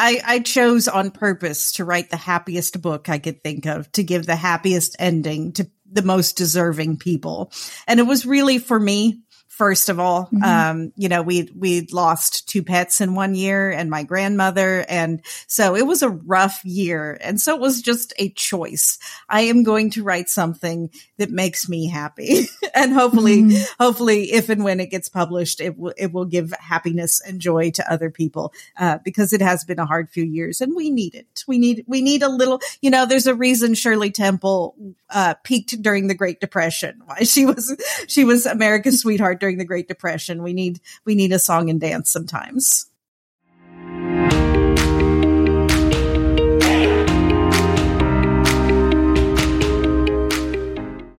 I, I chose on purpose to write the happiest book I could think of to give the happiest ending to the most deserving people. And it was really for me first of all. Mm-hmm. Um, you know, we, we lost two pets in one year and my grandmother. And so it was a rough year. And so it was just a choice. I am going to write something that makes me happy. and hopefully, mm-hmm. hopefully if and when it gets published, it will, it will give happiness and joy to other people, uh, because it has been a hard few years and we need it. We need, we need a little, you know, there's a reason Shirley Temple, uh, peaked during the Great Depression. Why she was, she was America's sweetheart during the Great Depression. We need we need a song and dance sometimes.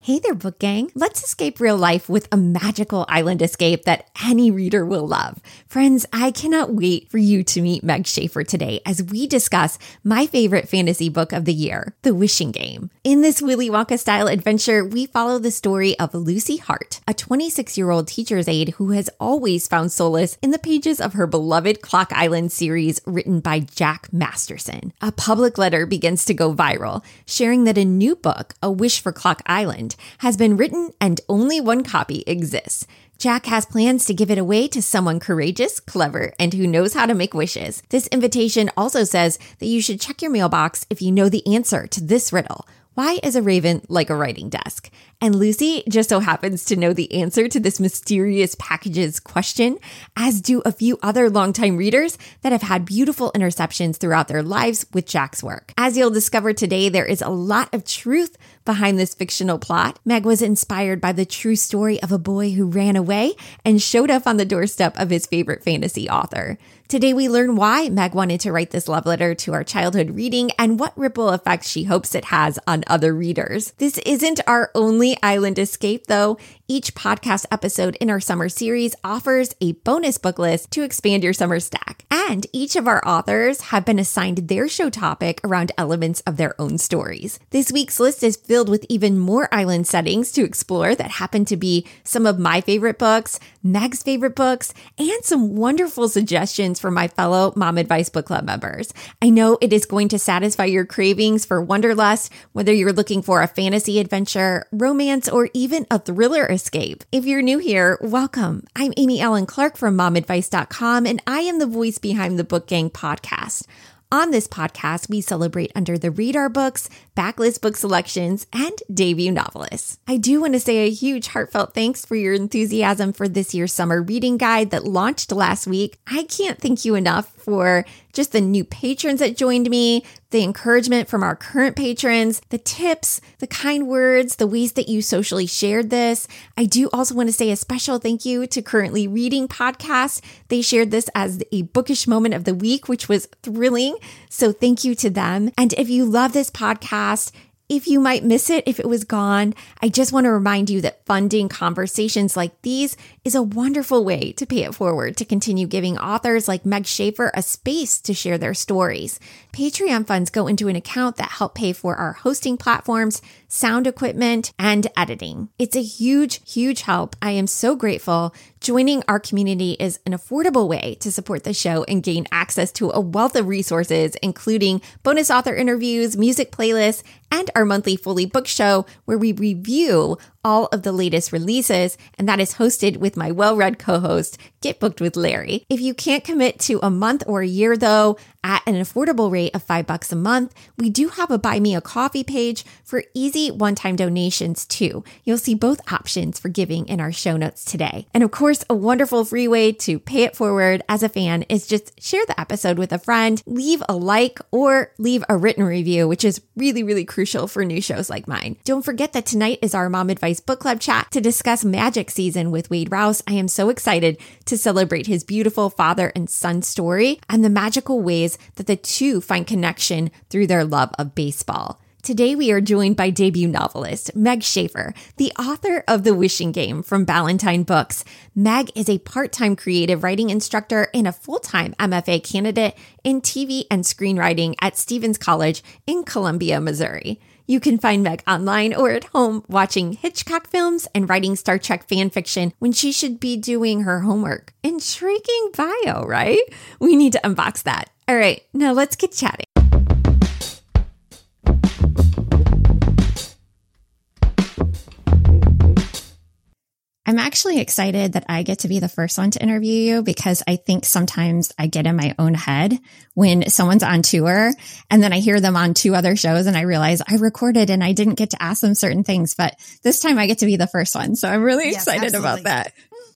Hey there, book gang. Let's escape real life with a magical island escape that any reader will love. Friends, I cannot wait for you to meet Meg Shaffer today as we discuss my favorite fantasy book of the year, The Wishing Game. In this Willy Wonka style adventure, we follow the story of Lucy Hart, a 26 year old teacher's aide who has always found solace in the pages of her beloved Clock Island series written by Jack Masterson. A public letter begins to go viral, sharing that a new book, A Wish for Clock Island, has been written and only one copy exists. Jack has plans to give it away to someone courageous, clever, and who knows how to make wishes. This invitation also says that you should check your mailbox if you know the answer to this riddle. Why is a raven like a writing desk? And Lucy just so happens to know the answer to this mysterious packages question, as do a few other longtime readers that have had beautiful interceptions throughout their lives with Jack's work. As you'll discover today, there is a lot of truth behind this fictional plot. Meg was inspired by the true story of a boy who ran away and showed up on the doorstep of his favorite fantasy author. Today, we learn why Meg wanted to write this love letter to our childhood reading and what ripple effect she hopes it has on other readers. This isn't our only island escape, though. Each podcast episode in our summer series offers a bonus book list to expand your summer stack. And each of our authors have been assigned their show topic around elements of their own stories. This week's list is filled with even more island settings to explore that happen to be some of my favorite books, Meg's favorite books, and some wonderful suggestions for my fellow Mom Advice Book Club members. I know it is going to satisfy your cravings for Wanderlust, whether you're looking for a fantasy adventure, romance, or even a thriller escape. If you're new here, welcome. I'm Amy Allen Clark from momadvice.com, and I am the voice behind the Book Gang podcast. On this podcast, we celebrate under the radar books, backlist book selections, and debut novelists. I do want to say a huge heartfelt thanks for your enthusiasm for this year's summer reading guide that launched last week. I can't thank you enough for just the new patrons that joined me, the encouragement from our current patrons, the tips, the kind words, the ways that you socially shared this. I do also want to say a special thank you to Currently Reading Podcast. They shared this as a bookish moment of the week, which was thrilling. So thank you to them. And if you love this podcast, if you might miss it if it was gone, I just want to remind you that funding conversations like these is a wonderful way to pay it forward to continue giving authors like Meg Shaffer a space to share their stories. Patreon funds go into an account that help pay for our hosting platforms, sound equipment, and editing. It's a huge, huge help. I am so grateful. Joining our community is an affordable way to support the show and gain access to a wealth of resources, including bonus author interviews, music playlists, and our monthly Fully Book Show, where we review all of the latest releases, and that is hosted with my well read co host, Get Booked with Larry. If you can't commit to a month or a year, though, at an affordable rate of five bucks a month, we do have a Buy Me a Coffee page for easy one time donations, too. You'll see both options for giving in our show notes today. And of course, a wonderful free way to pay it forward as a fan is just share the episode with a friend, leave a like, or leave a written review, which is really, really crucial for new shows like mine. Don't forget that tonight is our Mom Advice Book Club chat to discuss Magic Season with Wade Rouse. I am so excited to celebrate his beautiful father and son story and the magical ways that the two find connection through their love of baseball. Today we are joined by debut novelist Meg Shaffer, the author of The Wishing Game from Ballantine Books. Meg is a part-time creative writing instructor and a full-time MFA candidate in TV and screenwriting at Stephens College in Columbia, Missouri. You can find Meg online or at home watching Hitchcock films and writing Star Trek fan fiction when she should be doing her homework. Intriguing bio, right? We need to unbox that. All right, now let's get chatting. I'm actually excited that I get to be the first one to interview you because I think sometimes I get in my own head when someone's on tour and then I hear them on two other shows and I realize I recorded and I didn't get to ask them certain things, but this time I get to be the first one. So I'm really yes, excited absolutely. about that.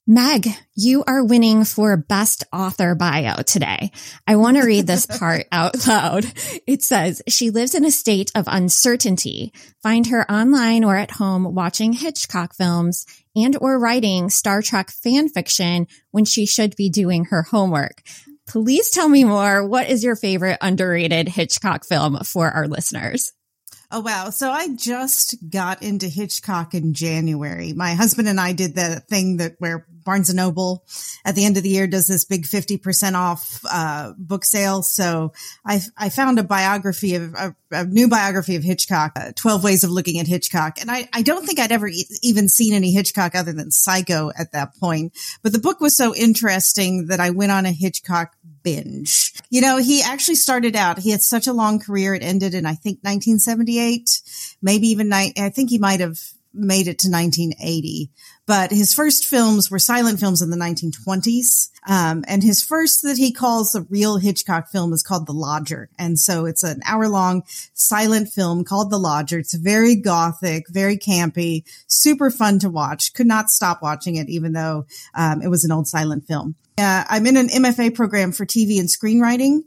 Meg, you are winning for best author bio today. I want to read this part out loud. It says, she lives in a state of uncertainty. Find her online or at home watching Hitchcock films and or writing Star Trek fan fiction when she should be doing her homework. Please tell me more. What is your favorite underrated Hitchcock film for our listeners? Oh, wow. So I just got into Hitchcock in January. My husband and I did the thing that where Barnes and Noble at the end of the year does this big 50% off, uh, book sale. So I, I found a biography of a, a new biography of Hitchcock, uh, 12 ways of looking at Hitchcock. And I, I don't think I'd ever e- even seen any Hitchcock other than Psycho at that point. But the book was so interesting that I went on a Hitchcock binge. You know, he actually started out, he had such a long career. It ended in, I think, 1978, maybe even, ni- I think he might have made it to 1980. But his first films were silent films in the 1920s. Um, and his first that he calls a real Hitchcock film is called The Lodger. And so it's an hour long silent film called The Lodger. It's very gothic, very campy, super fun to watch. Could not stop watching it, even though, um, it was an old silent film. Uh, I'm in an MFA program for TV and screenwriting,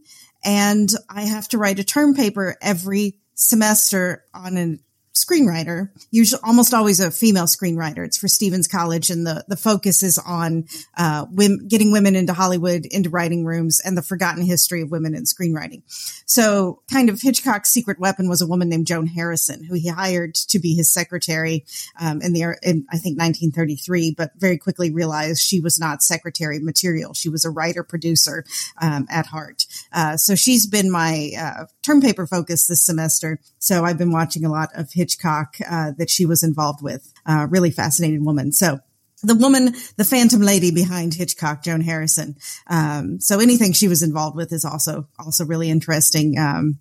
and I have to write a term paper every semester on an screenwriter, usually almost always a female screenwriter. It's for Stephens College, and the the focus is on uh, women, getting women into Hollywood, into writing rooms, and the forgotten history of women in screenwriting. So, kind of Hitchcock's secret weapon was a woman named Joan Harrison, who he hired to be his secretary um, in the in I think 1933, but very quickly realized she was not secretary material. She was a writer producer um, at heart. Uh, so she's been my uh, term paper focus this semester. So I've been watching a lot of Hitchcock uh, that she was involved with. Uh, really fascinating woman. So the woman, the phantom lady behind Hitchcock, Joan Harrison. Um, so anything she was involved with is also also really interesting. Um,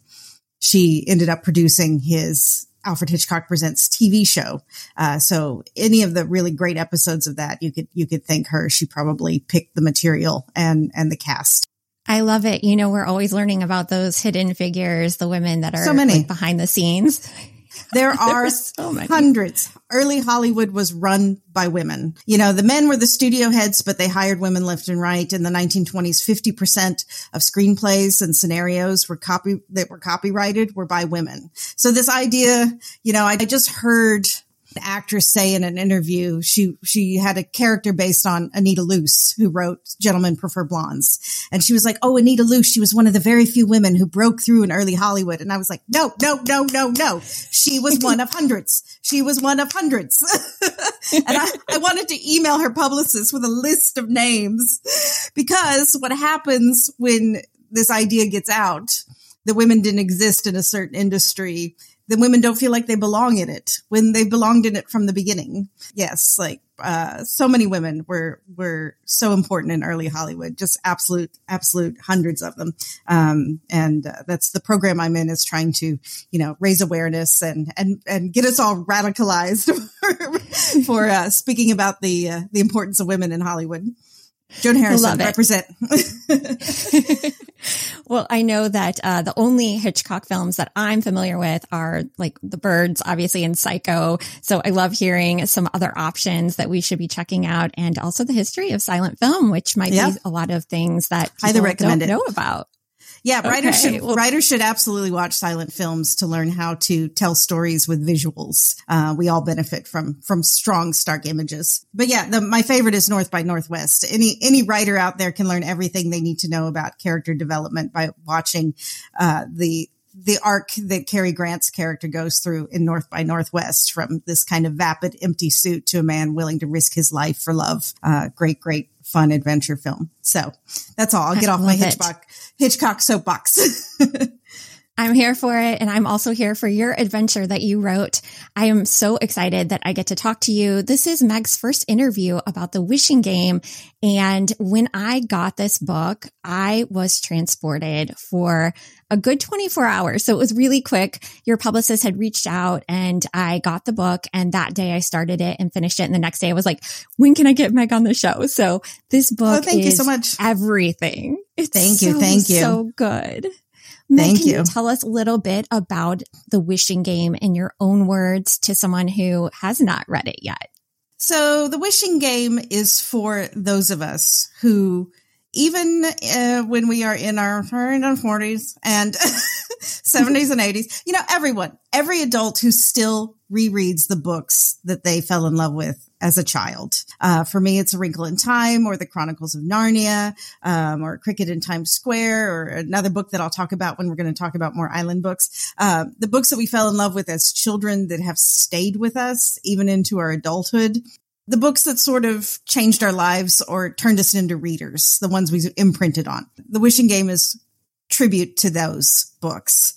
she ended up producing his Alfred Hitchcock Presents TV show. Uh, so any of the really great episodes of that, you could you could thank her. She probably picked the material and and the cast. I love it. You know, we're always learning about those hidden figures, the women that are so many. Like behind the scenes. There are so hundreds. Early Hollywood was run by women. You know, the men were the studio heads, but they hired women left and right. In the 1920s, 50% of screenplays and scenarios were copy that were copyrighted were by women. So this idea, you know, I just heard actress say in an interview she she had a character based on Anita Loos who wrote Gentlemen Prefer Blondes. And she was like oh Anita Loos she was one of the very few women who broke through in early Hollywood. And I was like no no no no no. She was one of hundreds. She was one of hundreds. And I, I wanted to email her publicist with a list of names because what happens when this idea gets out the women didn't exist in a certain industry the women don't feel like they belong in it when they belonged in it from the beginning. Yes, like uh, so many women were were so important in early Hollywood, just absolute absolute hundreds of them. Um, and uh, that's the program I'm in is trying to you know raise awareness and and and get us all radicalized for, for uh, speaking about the uh, the importance of women in Hollywood. Joan Harrison, represent. well, I know that uh, the only Hitchcock films that I'm familiar with are like The Birds, obviously, and Psycho. So I love hearing some other options that we should be checking out, and also the history of silent film, which might yeah. be a lot of things that highly recommend don't it. know about. Yeah, writers okay. should well, writers should absolutely watch silent films to learn how to tell stories with visuals. Uh, we all benefit from from strong, stark images. But yeah, the, my favorite is North by Northwest. Any any writer out there can learn everything they need to know about character development by watching uh, the the arc that Cary Grant's character goes through in North by Northwest from this kind of vapid, empty suit to a man willing to risk his life for love. Uh, great, great fun adventure film. So that's all. I'll get off my Hitchcock, Hitchcock soapbox. I'm here for it. And I'm also here for your adventure that you wrote. I am so excited that I get to talk to you. This is Meg's first interview about the wishing game. And when I got this book, I was transported for a good 24 hours. So it was really quick. Your publicist had reached out and I got the book. And that day I started it and finished it. And the next day I was like, when can I get Meg on the show? So this book oh, thank you so much. everything. It's thank you. So, thank you. So good. Meg, Thank can you. you. Tell us a little bit about the wishing game in your own words to someone who has not read it yet. So the wishing game is for those of us who even uh, when we are in our 40s and 70s and 80s, you know, everyone, every adult who still rereads the books that they fell in love with as a child. Uh, for me, it's A Wrinkle in Time or The Chronicles of Narnia, um, or Cricket in Times Square or another book that I'll talk about when we're going to talk about more island books. Uh, the books that we fell in love with as children that have stayed with us even into our adulthood the books that sort of changed our lives or turned us into readers, the ones we imprinted on. The Wishing Game is tribute to those books.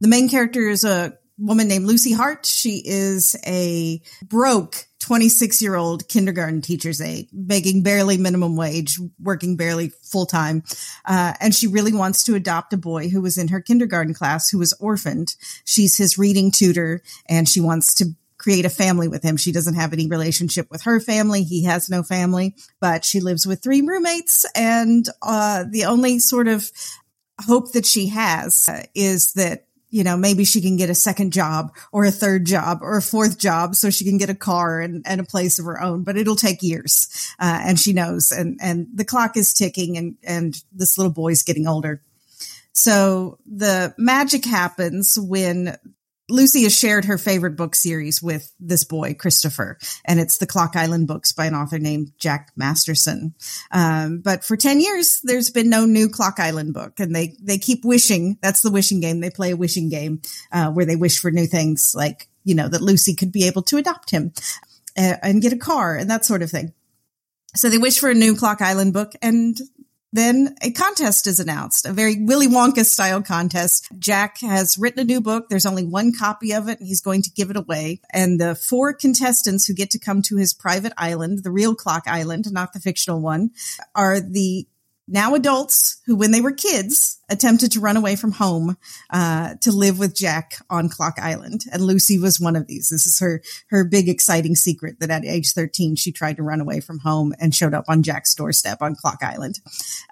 The main character is a woman named Lucy Hart. She is a broke 26 year old kindergarten teacher's aide, making barely minimum wage, working barely full time. Uh, and she really wants to adopt a boy who was in her kindergarten class who was orphaned. She's his reading tutor and she wants to create a family with him. She doesn't have any relationship with her family. He has no family, but she lives with three roommates. And uh, the only sort of hope that she has uh, is that you know, maybe she can get a second job or a third job or a fourth job so she can get a car and, and a place of her own, but it'll take years. Uh, and she knows and, and the clock is ticking and, and this little boy's getting older. So the magic happens when Lucy has shared her favorite book series with this boy, Christopher, and it's the Clock Island books by an author named Jack Masterson. Um, but for 10 years, there's been no new Clock Island book and they, they keep wishing. That's the wishing game. They play a wishing game, uh, where they wish for new things like, you know, that Lucy could be able to adopt him uh, and get a car and that sort of thing. So they wish for a new Clock Island book and then a contest is announced, a very Willy Wonka style contest. Jack has written a new book. There's only one copy of it and he's going to give it away. And the four contestants who get to come to his private island, the real clock island, not the fictional one, are the now adults who, when they were kids, attempted to run away from home uh, to live with Jack on Clock Island, and Lucy was one of these. This is her her big exciting secret that at age thirteen she tried to run away from home and showed up on Jack's doorstep on Clock Island.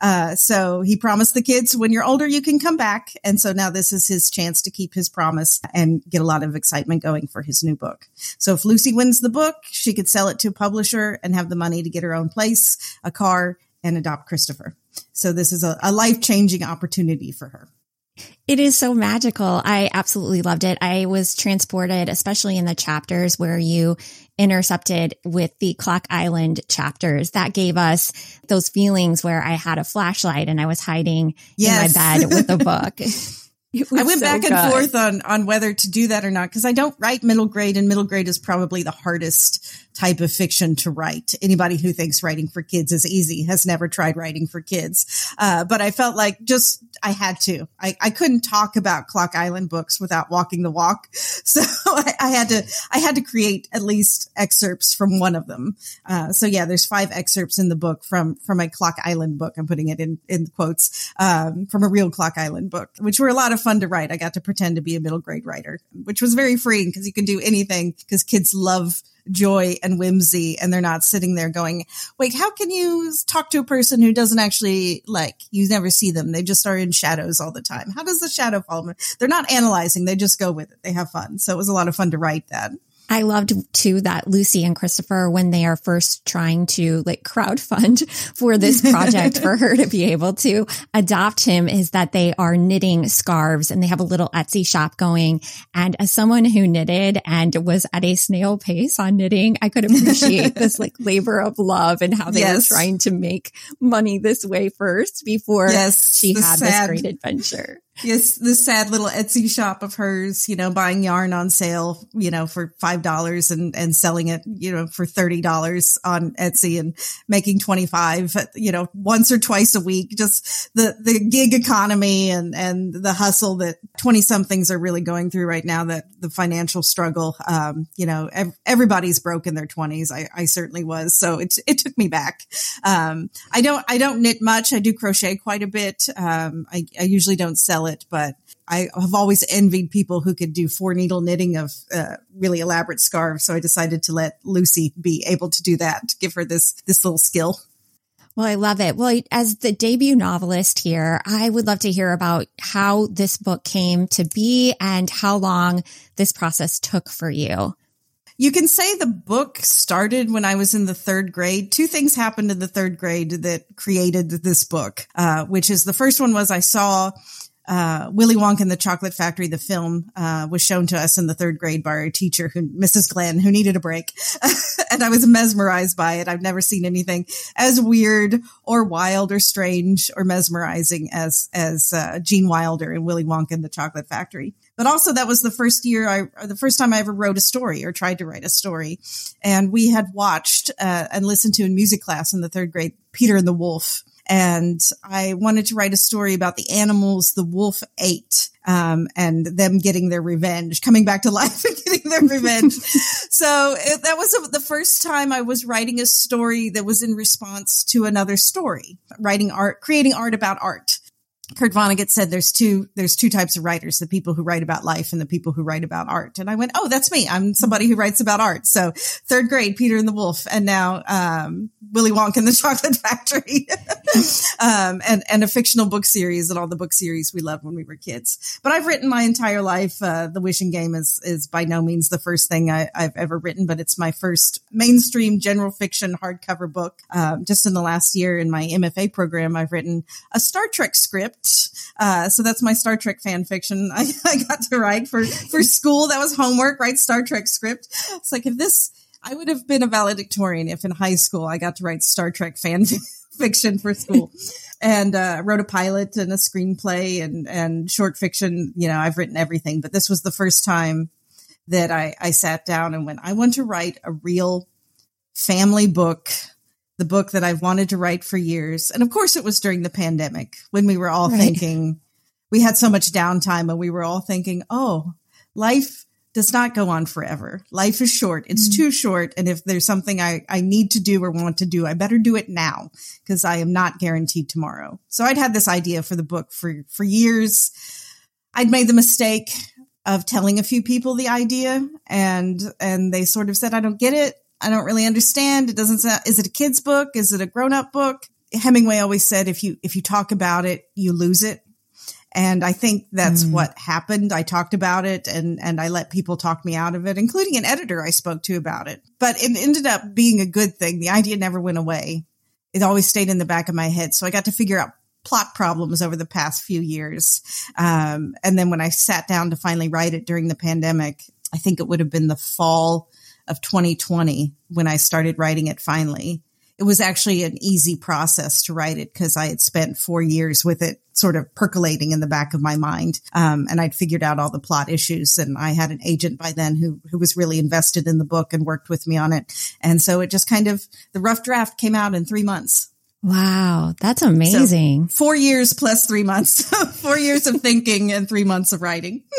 Uh, so he promised the kids, "When you're older, you can come back." And so now this is his chance to keep his promise and get a lot of excitement going for his new book. So if Lucy wins the book, she could sell it to a publisher and have the money to get her own place, a car, and adopt Christopher. So this is a, a life changing opportunity for her. It is so magical. I absolutely loved it. I was transported, especially in the chapters where you intercepted with the Clock Island chapters. That gave us those feelings where I had a flashlight and I was hiding yes. in my bed with a book. I went so back and good. forth on on whether to do that or not because I don't write middle grade, and middle grade is probably the hardest type of fiction to write. Anybody who thinks writing for kids is easy has never tried writing for kids. Uh, but I felt like just, I had to. I, I couldn't talk about Clock Island books without walking the walk. So I, I had to, I had to create at least excerpts from one of them. Uh, so yeah, there's five excerpts in the book from, from a Clock Island book. I'm putting it in, in quotes, um, from a real Clock Island book, which were a lot of fun to write. I got to pretend to be a middle grade writer, which was very freeing because you can do anything because kids love joy and whimsy and they're not sitting there going, wait, how can you talk to a person who doesn't actually like, you never see them. They just are in shadows all the time. How does the shadow fall? They're not analyzing. They just go with it. They have fun. So it was a lot of fun to write that. I loved too that Lucy and Christopher, when they are first trying to like crowd fund for this project for her to be able to adopt him is that they are knitting scarves and they have a little Etsy shop going. And as someone who knitted and was at a snail pace on knitting, I could appreciate this like labor of love and how they yes. were trying to make money this way first before yes, she had sad, this great adventure Yes, this sad little Etsy shop of hers, you know, buying yarn on sale, you know, for five dollars and and selling it, you know, for thirty dollars on Etsy and making twenty five, you know, once or twice a week. Just the the gig economy and and the hustle that twenty somethings are really going through right now. That the financial struggle, um, you know, ev- everybody's broke in their twenties. I, I certainly was, so it it took me back. Um, I don't I don't knit much. I do crochet quite a bit. Um, I I usually don't sell it, but I have always envied people who could do four needle knitting of uh, really elaborate scarves. So I decided to let Lucy be able to do that, to give her this this little skill. Well, I love it. Well, as the debut novelist here, I would love to hear about how this book came to be and how long this process took for you. You can say the book started when I was in the third grade. Two things happened in the third grade that created this book, uh, which is the first one was I saw uh, Willy Wonka and the Chocolate Factory, the film, uh, was shown to us in the third grade by our teacher, who, Mrs. Glenn, who needed a break. and I was mesmerized by it. I've never seen anything as weird or wild or strange or mesmerizing as, as, uh, Gene Wilder and Willy Wonka and the Chocolate Factory. But also that was the first year I, the first time I ever wrote a story or tried to write a story. And we had watched, uh, and listened to in music class in the third grade, Peter and the Wolf and I wanted to write a story about the animals the wolf ate. Um, and them getting their revenge, coming back to life and getting their revenge. so it, that was a, the first time I was writing a story that was in response to another story, writing art, creating art about art. Kurt Vonnegut said there's two there's two types of writers, the people who write about life and the people who write about art. And I went, "Oh, that's me. I'm somebody who writes about art." So, third grade, Peter and the Wolf, and now um, Willy Wonka and the Chocolate Factory, um, and and a fictional book series and all the book series we loved when we were kids. But I've written my entire life. Uh, the Wishing Game is is by no means the first thing I, have ever written, but it's my first mainstream general fiction hardcover book. Um, just in the last year in my MFA program, I've written a Star Trek script script. Uh, so that's my Star Trek fan fiction I, I got to write for, for school. That was homework, write Star Trek script. It's like if this, I would have been a valedictorian if in high school I got to write Star Trek fan fiction for school. and uh, wrote a pilot and a screenplay and and short fiction. You know, I've written everything, but this was the first time that I I sat down and went, I want to write a real family book the book that I've wanted to write for years. And of course, it was during the pandemic when we were all right. thinking we had so much downtime and we were all thinking, oh, life does not go on forever. Life is short. It's mm-hmm. too short. And if there's something I, I need to do or want to do, I better do it now because I am not guaranteed tomorrow. So I'd had this idea for the book for, for years. I'd made the mistake of telling a few people the idea and, and they sort of said, I don't get it. I don't really understand. It doesn't sound, is it a kid's book? Is it a grown up book? Hemingway always said, if you, if you talk about it, you lose it. And I think that's mm. what happened. I talked about it and, and I let people talk me out of it, including an editor I spoke to about it. But it ended up being a good thing. The idea never went away. It always stayed in the back of my head. So I got to figure out plot problems over the past few years. Um, and then when I sat down to finally write it during the pandemic, I think it would have been the fall of 2020 when I started writing it finally. It was actually an easy process to write it because I had spent four years with it sort of percolating in the back of my mind. Um, and I'd figured out all the plot issues and I had an agent by then who, who was really invested in the book and worked with me on it. And so it just kind of, the rough draft came out in three months. Wow, that's amazing. So four years plus three months, four years of thinking and three months of writing.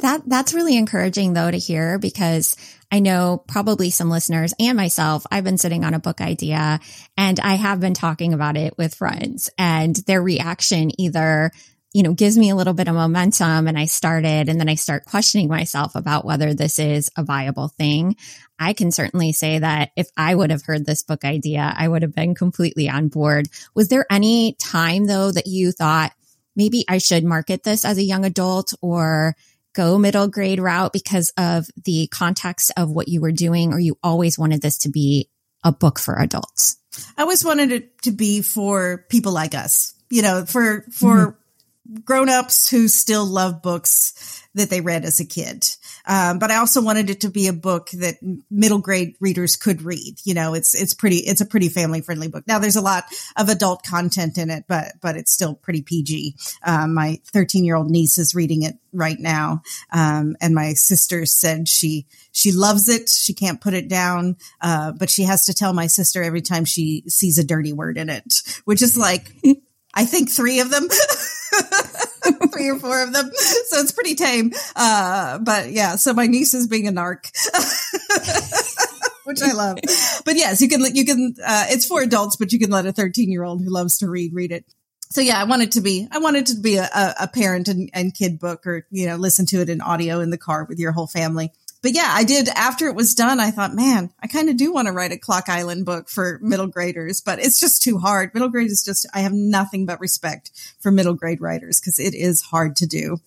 That that's really encouraging though to hear because I know probably some listeners and myself, I've been sitting on a book idea and I have been talking about it with friends and their reaction either you know, gives me a little bit of momentum and I started and then I start questioning myself about whether this is a viable thing. I can certainly say that if I would have heard this book idea, I would have been completely on board. Was there any time though that you thought maybe I should market this as a young adult or go middle grade route because of the context of what you were doing, or you always wanted this to be a book for adults? I always wanted it to be for people like us, you know, for, for, mm-hmm. grown-ups who still love books that they read as a kid. Um, but I also wanted it to be a book that middle grade readers could read. You know, it's, it's pretty, it's a pretty family friendly book. Now there's a lot of adult content in it, but, but it's still pretty PG. Um, my 13 year old niece is reading it right now. Um, and my sister said she, she loves it. She can't put it down. Uh, but she has to tell my sister every time she sees a dirty word in it, which is like, I think three of them. three or four of them. So it's pretty tame. Uh, but yeah, so my niece is being a narc. Which I love, but yes, you can, you can, uh, it's for adults, but you can let a 13 year old who loves to read, read it so yeah, I wanted to be, I wanted to be a, a parent and, and, kid book or, you know, listen to it in audio in the car with your whole family but yeah, I did after it was done. I thought, man, I kind of do want to write a Clock Island book for middle graders, but it's just too hard. Middle grade is just, I have nothing but respect for middle grade writers because it is hard to do.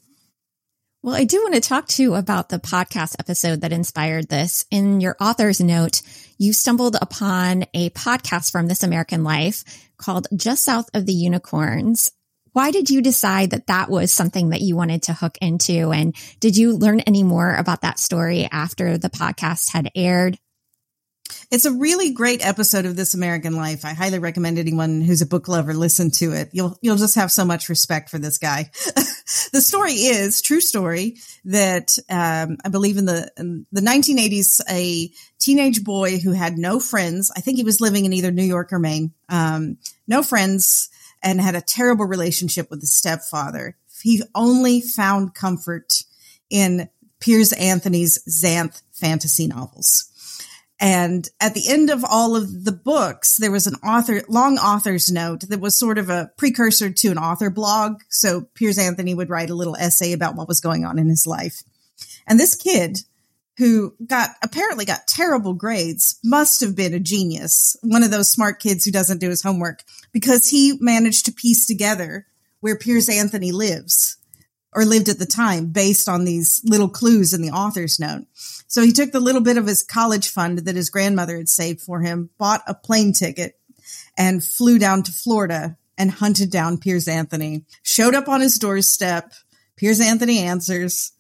Well, I do want to talk to you about the podcast episode that inspired this. In your author's note, you stumbled upon a podcast from This American Life called Just South of the Unicorns. Why did you decide that that was something that you wanted to hook into? And did you learn any more about that story after the podcast had aired? It's a really great episode of This American Life. I highly recommend anyone who's a book lover listen to it. You'll you'll just have so much respect for this guy. the story is true story that um, I believe in the in the 1980s, a teenage boy who had no friends. I think he was living in either New York or Maine. Um, no friends and had a terrible relationship with his stepfather. He only found comfort in Piers Anthony's Xanth fantasy novels. And at the end of all of the books, there was an author, long author's note that was sort of a precursor to an author blog. So Piers Anthony would write a little essay about what was going on in his life. And this kid who got apparently got terrible grades must have been a genius, one of those smart kids who doesn't do his homework because he managed to piece together where Piers Anthony lives or lived at the time based on these little clues in the author's note. So he took the little bit of his college fund that his grandmother had saved for him, bought a plane ticket and flew down to Florida and hunted down Piers Anthony, showed up on his doorstep. Piers Anthony answers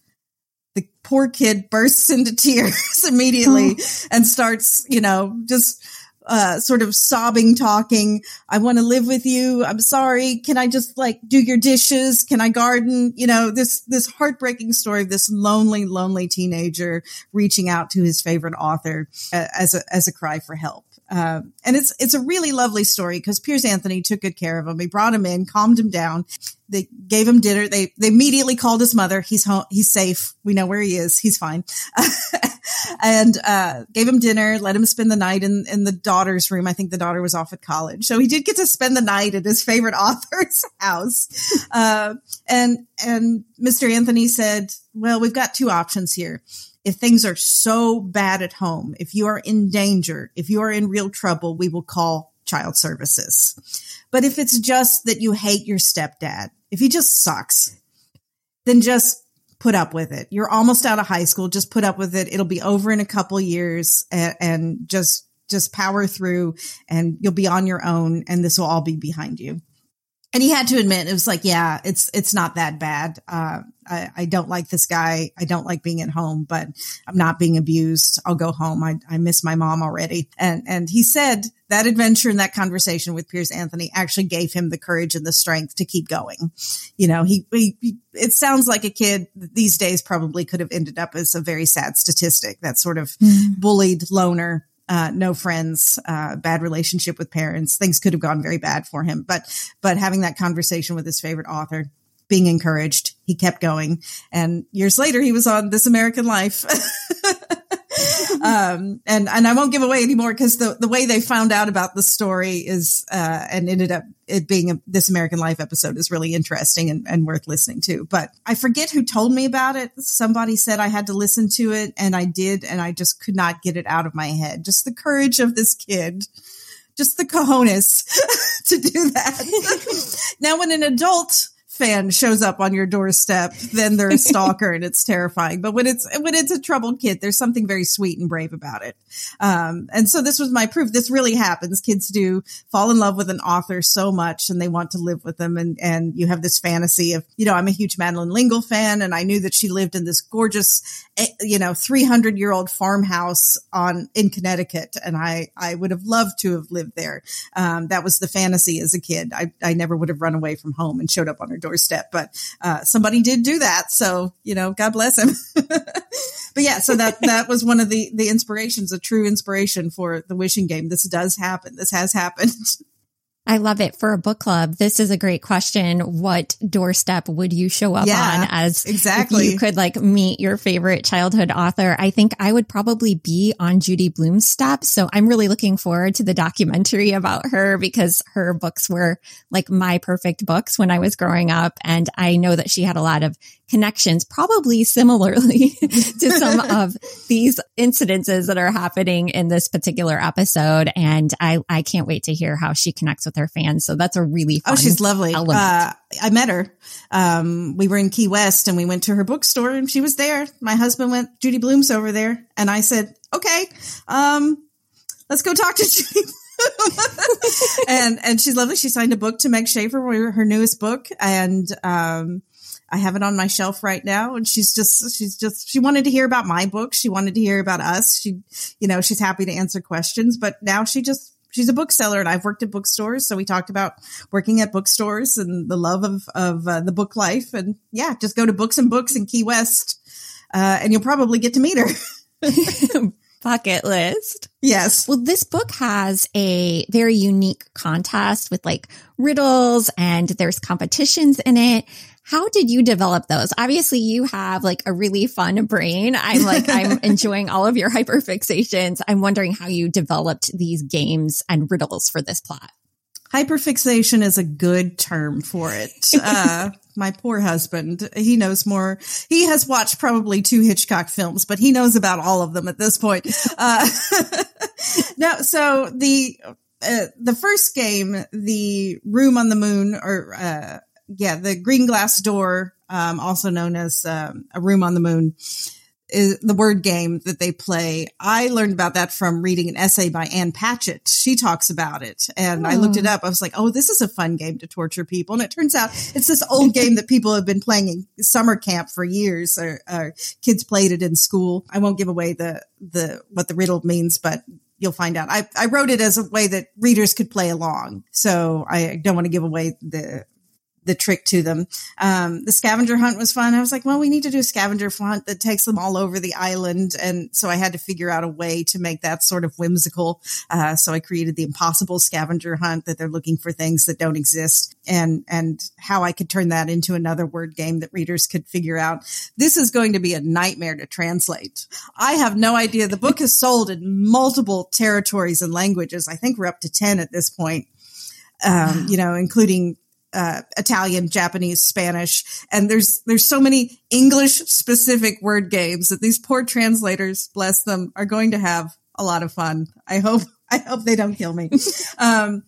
the poor kid bursts into tears immediately oh. and starts, you know, just uh, sort of sobbing, talking. I want to live with you. I'm sorry. Can I just like do your dishes? Can I garden? You know, this, this heartbreaking story of this lonely, lonely teenager reaching out to his favorite author uh, as a, as a cry for help. Um, and it's it's a really lovely story because Piers Anthony took good care of him. He brought him in, calmed him down. They gave him dinner. They they immediately called his mother. He's home. He's safe. We know where he is. He's fine. and uh, gave him dinner. Let him spend the night in in the daughter's room. I think the daughter was off at college, so he did get to spend the night at his favorite author's house. Uh, and and Mr. Anthony said, "Well, we've got two options here." If things are so bad at home, if you are in danger, if you are in real trouble, we will call child services. But if it's just that you hate your stepdad, if he just sucks, then just put up with it. You're almost out of high school. Just put up with it. It'll be over in a couple years and, and just, just power through and you'll be on your own and this will all be behind you and he had to admit it was like, yeah, it's it's not that bad. Uh, I, I don't like this guy. I don't like being at home, but I'm not being abused. I'll go home. I, I miss my mom already. And and he said that adventure and that conversation with Piers Anthony actually gave him the courage and the strength to keep going. You know, he, he, he it sounds like a kid these days probably could have ended up as a very sad statistic. That sort of mm. bullied loner uh, no friends, uh, bad relationship with parents. Things could have gone very bad for him, but, but having that conversation with his favorite author, being encouraged, he kept going. And years later, he was on This American Life. um, and and I won't give away anymore because the the way they found out about the story is uh, and ended up it being a, this American Life episode is really interesting and, and worth listening to. But I forget who told me about it. Somebody said I had to listen to it, and I did, and I just could not get it out of my head. Just the courage of this kid just the cojones to do that. now, when an adult fan shows up on your doorstep, then they're a stalker and it's terrifying. But when it's when it's a troubled kid, there's something very sweet and brave about it. Um, and so this was my proof. This really happens. Kids do fall in love with an author so much and they want to live with them. And and you have this fantasy of, you know, I'm a huge Madeleine L'Engle fan, and I knew that she lived in this gorgeous, eh, you know, 300 year old farmhouse on in Connecticut, and I I would have loved to have lived there. Um, that was the fantasy as a kid. I I never would have run away from home and showed up on her doorstep. But uh, somebody did do that, so you know, God bless him. but yeah, so that that was one of the the inspirations, a true inspiration for the wishing game. This does happen. This has happened. I love it for a book club. This is a great question. What doorstep would you show up yeah, on as exactly you could like meet your favorite childhood author? I think I would probably be on Judy Blume's step. So I'm really looking forward to the documentary about her because her books were like my perfect books when I was growing up. And I know that she had a lot of connections, probably similarly to some of these incidences that are happening in this particular episode. And I, I can't wait to hear how she connects with her fans. So that's a really Oh, she's lovely. Uh, I met her. Um, we were in Key West and we went to her bookstore and she was there. My husband went, Judy Blume's over there. And I said, okay, um, let's go talk to Judy and and she's lovely. She signed a book to Meg Shaffer, her newest book, and um, I have it on my shelf right now. And she's just, she's just, she wanted to hear about my book. She wanted to hear about us. She, you know, she's happy to answer questions, but now she just, she's a bookseller and I've worked at bookstores. So we talked about working at bookstores and the love of, of uh, the book life. And yeah, just go to Books and Books in Key West. Uh, and you'll probably get to meet her. bucket list. Yes. Well, this book has a very unique contest with like riddles and there's competitions in it. How did you develop those? Obviously, you have like a really fun brain. I'm like, I'm enjoying all of your hyperfixations. I'm wondering how you developed these games and riddles for this plot. Hyperfixation is a good term for it. Uh, my poor husband, he knows more. He has watched probably two Hitchcock films, but he knows about all of them at this point. Uh, no, so the, uh, the first game, the room on the moon or, uh, yeah, the green glass door, um, also known as um, a room on the moon, is the word game that they play. I learned about that from reading an essay by Ann Patchett. She talks about it and oh. I looked it oh. up. I was like, Oh, this is a fun game to torture people. And it turns out it's this old game that people have been playing in summer camp for years or, or kids played it in school. I won't give away the, the, what the riddle means, but you'll find out. I, I wrote it as a way that readers could play along. So I don't want to give away the the trick to them. Um, the scavenger hunt was fun. I was like, well, we need to do a scavenger hunt that takes them all over the island. And so I had to figure out a way to make that sort of whimsical. Uh, so I created the impossible scavenger hunt that they're looking for things that don't exist and, and how I could turn that into another word game that readers could figure out. This is going to be a nightmare to translate. I have no idea. The book is sold in multiple territories and languages. I think we're up to 10 at this point. Um, you know, including uh, Italian, Japanese, Spanish, and there's there's so many English specific word games that these poor translators, bless them, are going to have a lot of fun. I hope I hope they don't kill me. um,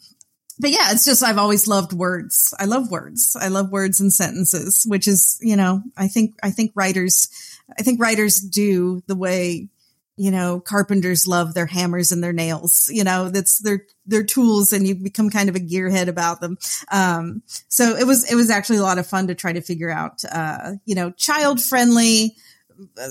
but yeah, it's just I've always loved words. I love words. I love words and sentences, which is you know I think I think writers I think writers do the way you know, carpenters love their hammers and their nails, you know, that's their, their tools and you become kind of a gearhead about them. Um, so it was, it was actually a lot of fun to try to figure out, uh, you know, child friendly,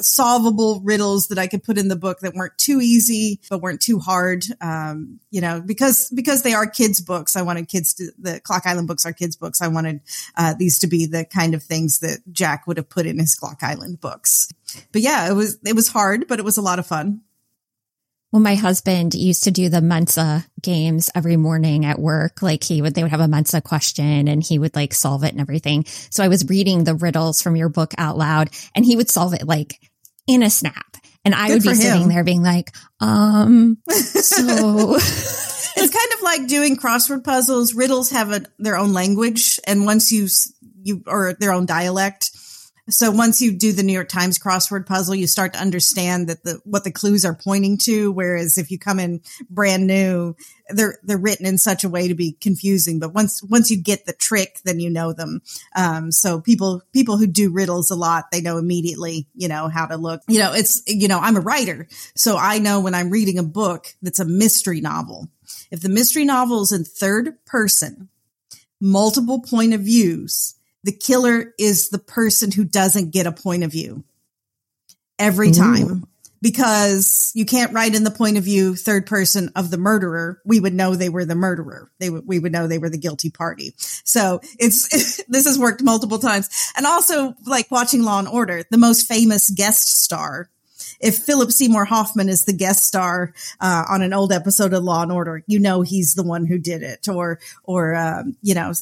solvable riddles that I could put in the book that weren't too easy, but weren't too hard. Um, you know, because, because they are kids books. I wanted kids to, the Clock Island books are kids books. I wanted, uh, these to be the kind of things that Jack would have put in his Clock Island books. But yeah, it was, it was hard, but it was a lot of fun. Well, my husband used to do the Mensa games every morning at work. Like he would, they would have a Mensa question and he would like solve it and everything. So I was reading the riddles from your book out loud and he would solve it like in a snap. And I Good would be him. sitting there being like, um, so. it's kind of like doing crossword puzzles. Riddles have a, their own language. And once you, you, or their own dialect So once you do the New York Times crossword puzzle, you start to understand that the, what the clues are pointing to. Whereas if you come in brand new, they're, they're written in such a way to be confusing. But once, once you get the trick, then you know them. Um, so people, people who do riddles a lot, they know immediately, you know, how to look, you know, it's, you know, I'm a writer. So I know when I'm reading a book that's a mystery novel, if the mystery novel is in third person, multiple point of views, the killer is the person who doesn't get a point of view every time. Ooh. Because you can't write in the point of view third person of the murderer. We would know they were the murderer. They would, we would know they were the guilty party. So it's, this has worked multiple times. And also like watching Law and Order, the most famous guest star if Philip Seymour Hoffman is the guest star uh, on an old episode of Law and Order, you know he's the one who did it. Or, or um, you know,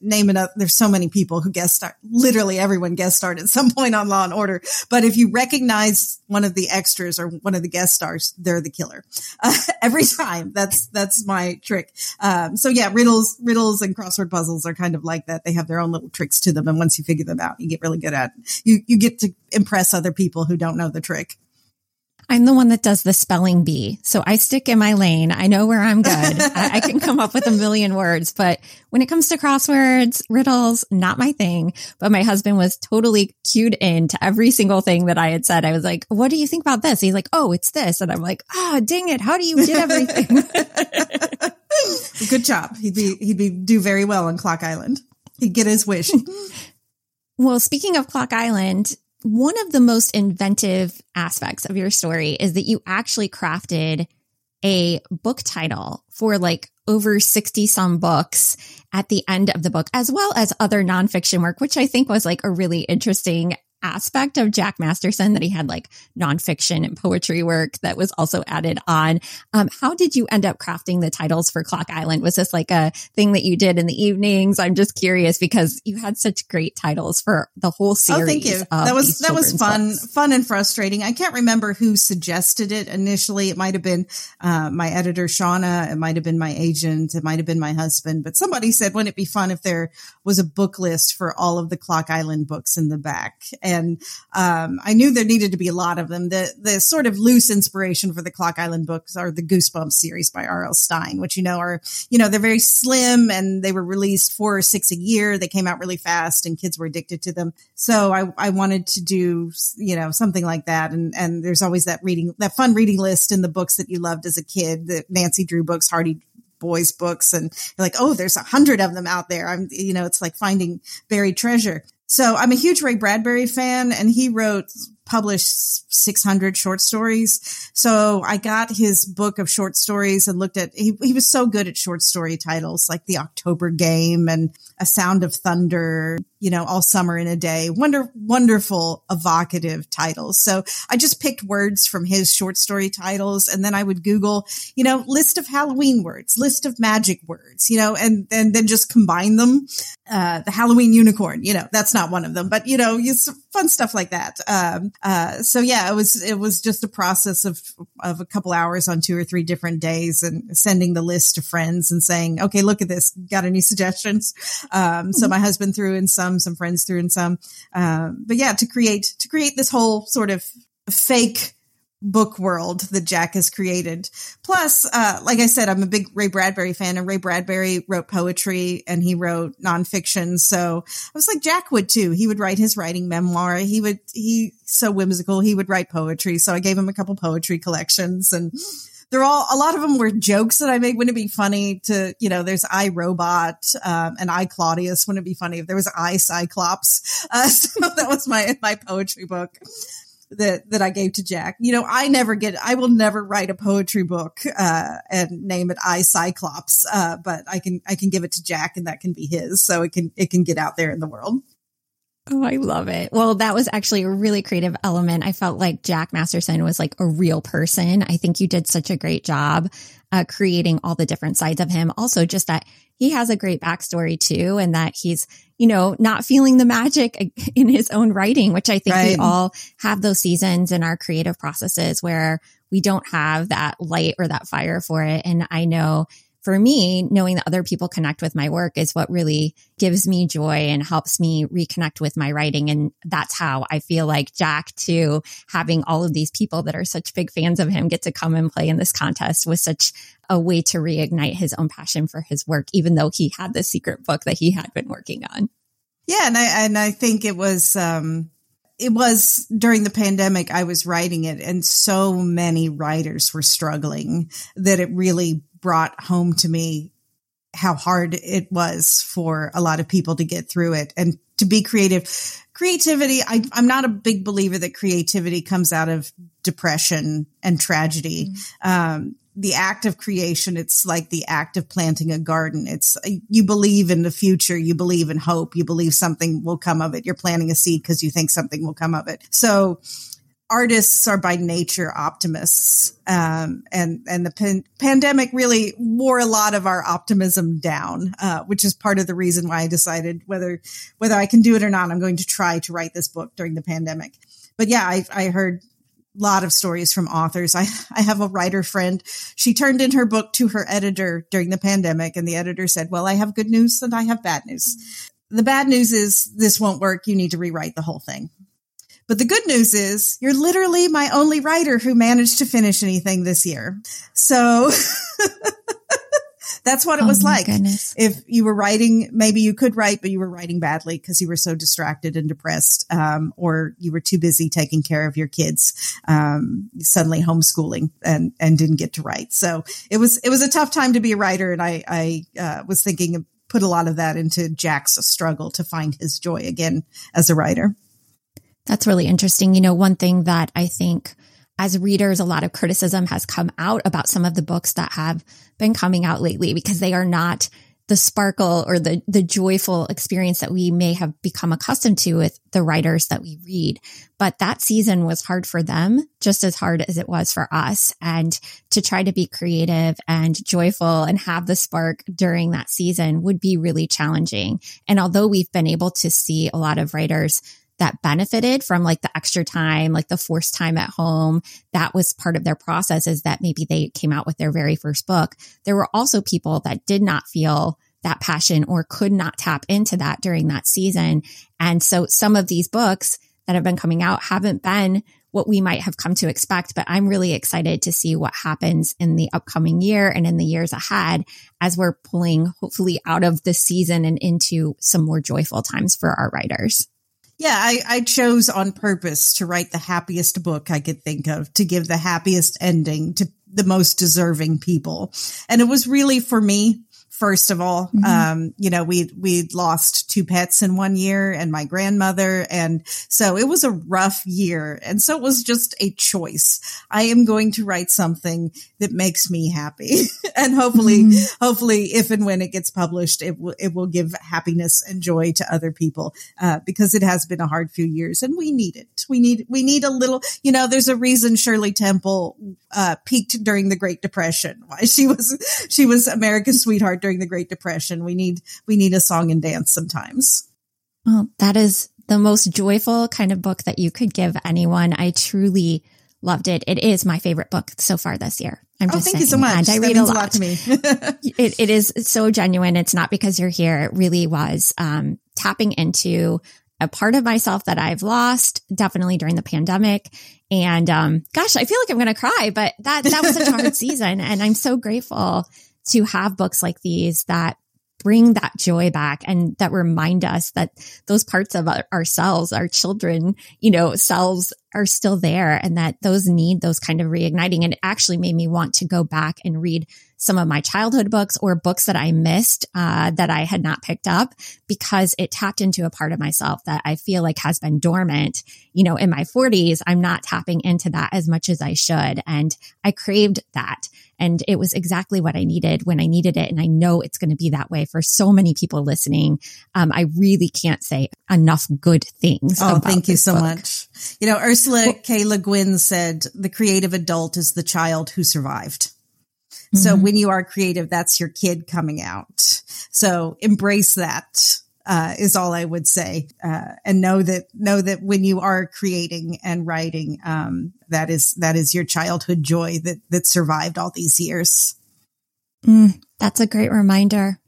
name up. There's so many people who guest star. Literally everyone guest starred at some point on Law and Order. But if you recognize one of the extras or one of the guest stars, they're the killer uh, every time. That's that's my trick. Um, so yeah, riddles, riddles, and crossword puzzles are kind of like that. They have their own little tricks to them, and once you figure them out, you get really good at. It. You you get to impress other people who don't know the trick. I'm the one that does the spelling bee. So I stick in my lane. I know where I'm good. I, I, can come up with a million words, but when it comes to crosswords, riddles, not my thing. But my husband was totally cued in to every single thing that I had said. I was like, what do you think about this? He's like, oh, it's this. And I'm like, ah, oh, dang it. How do you get everything? good job. He'd be, he'd be do very well on Clock Island. He'd get his wish. Well, speaking of Clock Island, one of the most inventive aspects of your story is that you actually crafted a book title for like over 60 some books at the end of the book, as well as other nonfiction work, which I think was like a really interesting aspect of Jack Masterson that he had like nonfiction and poetry work that was also added on. Um, how did you end up crafting the titles for Clock Island? Was this like a thing that you did in the evenings? I'm just curious because you had such great titles for the whole series. Oh, thank you. That was that was fun, books. fun and frustrating. I can't remember who suggested it initially. It might have been uh, my editor Shauna. It might have been my agent. It might have been my husband. But somebody said, "Wouldn't it be fun if there was a book list for all of the Clock Island books in the back?" and um, I knew there needed to be a lot of them. The the sort of loose inspiration for the Clock Island books are the Goosebumps series by R.L. Stine, which you know are you know they're very slim and they were released four or six a year. They came out really fast and kids were addicted to them. So I I wanted to do you know something like that. And and there's always that reading that fun reading list in the books that you loved as a kid, the Nancy Drew books, Hardy boys books and like, oh, there's a hundred of them out there. I'm, you know, it's like finding buried treasure. So I'm a huge Ray Bradbury fan and he wrote published 600 short stories. So I got his book of short stories and looked at, he, he was so good at short story titles like The October Game and A Sound of Thunder, you know, All Summer in a Day. Wonder, wonderful, evocative titles. So I just picked words from his short story titles and then I would Google, you know, list of Halloween words, list of magic words, you know, and, and then just combine them. Uh, the Halloween unicorn, you know, that's not one of them, but you know, it's fun stuff like that. Um, uh, so yeah, it was, it was just a process of, of a couple hours on two or three different days and sending the list to friends and saying, okay, look at this. Got any suggestions? Um, so mm-hmm. my husband threw in some, some friends threw in some. Um, but yeah, to create, to create this whole sort of fake, book world that Jack has created. Plus, uh, like I said, I'm a big Ray Bradbury fan and Ray Bradbury wrote poetry and he wrote nonfiction. So I was like, Jack would too. He would write his writing memoir. He would, he so whimsical. He would write poetry. So I gave him a couple poetry collections and they're all, a lot of them were jokes that I made. Wouldn't it be funny to, you know, there's I Robot, um, and I Claudius. Wouldn't it be funny if there was I Cyclops? Uh, so that was my, my poetry book that that I gave to Jack. You know, I never get I will never write a poetry book uh, and name it I Cyclops, uh, but I can I can give it to Jack and that can be his so it can it can get out there in the world. Oh, I love it. Well, that was actually a really creative element. I felt like Jack Masterson was like a real person. I think you did such a great job uh, creating all the different sides of him. Also, just that he has a great backstory too, and that he's, you know, not feeling the magic in his own writing, which I think right. we all have those seasons in our creative processes where we don't have that light or that fire for it. And I know for me, knowing that other people connect with my work is what really gives me joy and helps me reconnect with my writing. And that's how I feel like Jack, too, having all of these people that are such big fans of him get to come and play in this contest was such a way to reignite his own passion for his work, even though he had the secret book that he had been working on. Yeah. And I, and I think it was, um, it was during the pandemic, I was writing it and so many writers were struggling that it really brought home to me how hard it was for a lot of people to get through it and to be creative. Creativity, I, am not a big believer that creativity comes out of depression and tragedy. Mm-hmm. Um, the act of creation, it's like the act of planting a garden. It's, you believe in the future. You believe in hope. You believe something will come of it. You're planting a seed because you think something will come of it. So artists are by nature optimists. Um, and, and the pan- pandemic really wore a lot of our optimism down, uh, which is part of the reason why I decided whether, whether I can do it or not, I'm going to try to write this book during the pandemic. But yeah, I, I heard a lot of stories from authors. I, I have a writer friend. She turned in her book to her editor during the pandemic and the editor said, well, I have good news and I have bad news. The bad news is this won't work. You need to rewrite the whole thing. But the good news is you're literally my only writer who managed to finish anything this year. So that's what it oh was like. Goodness. If you were writing, maybe you could write, but you were writing badly because you were so distracted and depressed, um, or you were too busy taking care of your kids, um, suddenly homeschooling and, and didn't get to write. So it was, it was a tough time to be a writer. And I, I, uh, was thinking put a lot of that into Jack's struggle to find his joy again as a writer. That's really interesting. You know, one thing that I think as readers, a lot of criticism has come out about some of the books that have been coming out lately because they are not the sparkle or the the joyful experience that we may have become accustomed to with the writers that we read. But that season was hard for them, just as hard as it was for us. And to try to be creative and joyful and have the spark during that season would be really challenging. And although we've been able to see a lot of writers that benefited from like the extra time, like the forced time at home. That was part of their process is that maybe they came out with their very first book. There were also people that did not feel that passion or could not tap into that during that season. And so some of these books that have been coming out haven't been what we might have come to expect, but I'm really excited to see what happens in the upcoming year and in the years ahead as we're pulling hopefully out of the season and into some more joyful times for our writers. Yeah, I, I chose on purpose to write the happiest book I could think of to give the happiest ending to the most deserving people. And it was really for me first of all. Mm-hmm. Um, you know, we we lost two pets in one year and my grandmother. And so it was a rough year. And so it was just a choice. I am going to write something that makes me happy. and hopefully, mm-hmm. hopefully if and when it gets published, it will, it will give happiness and joy to other people, uh, because it has been a hard few years and we need it. We need, we need a little, you know, there's a reason Shirley Temple, uh, peaked during the Great Depression. Why she was, she was America's sweetheart during the Great Depression. We need, we need a song and dance sometimes. Well, that is the most joyful kind of book that you could give anyone. I truly loved it. It is my favorite book so far this year. I'm oh, just thank saying. you so much. And I that read a lot. a lot. to me. it, it is so genuine. It's not because you're here. It really was um, tapping into a part of myself that I've lost definitely during the pandemic. And um, gosh, I feel like I'm going to cry, but that that was such a hard season, and I'm so grateful to have books like these that bring that joy back and that remind us that those parts of our, ourselves, our children, you know, selves are still there and that those need those kind of reigniting. And it actually made me want to go back and read some of my childhood books or books that I missed, uh, that I had not picked up because it tapped into a part of myself that I feel like has been dormant. You know, in my forties, I'm not tapping into that as much as I should. And I craved that. And it was exactly what I needed when I needed it. And I know it's going to be that way for so many people listening. Um, I really can't say enough good things. Oh, thank you so book. much. You know, Ursula well, K. Le Guin said the creative adult is the child who survived. Mm-hmm. So when you are creative, that's your kid coming out. So embrace that. Uh, is all I would say, uh, and know that know that when you are creating and writing, um, that is that is your childhood joy that that survived all these years. Mm, that's a great reminder.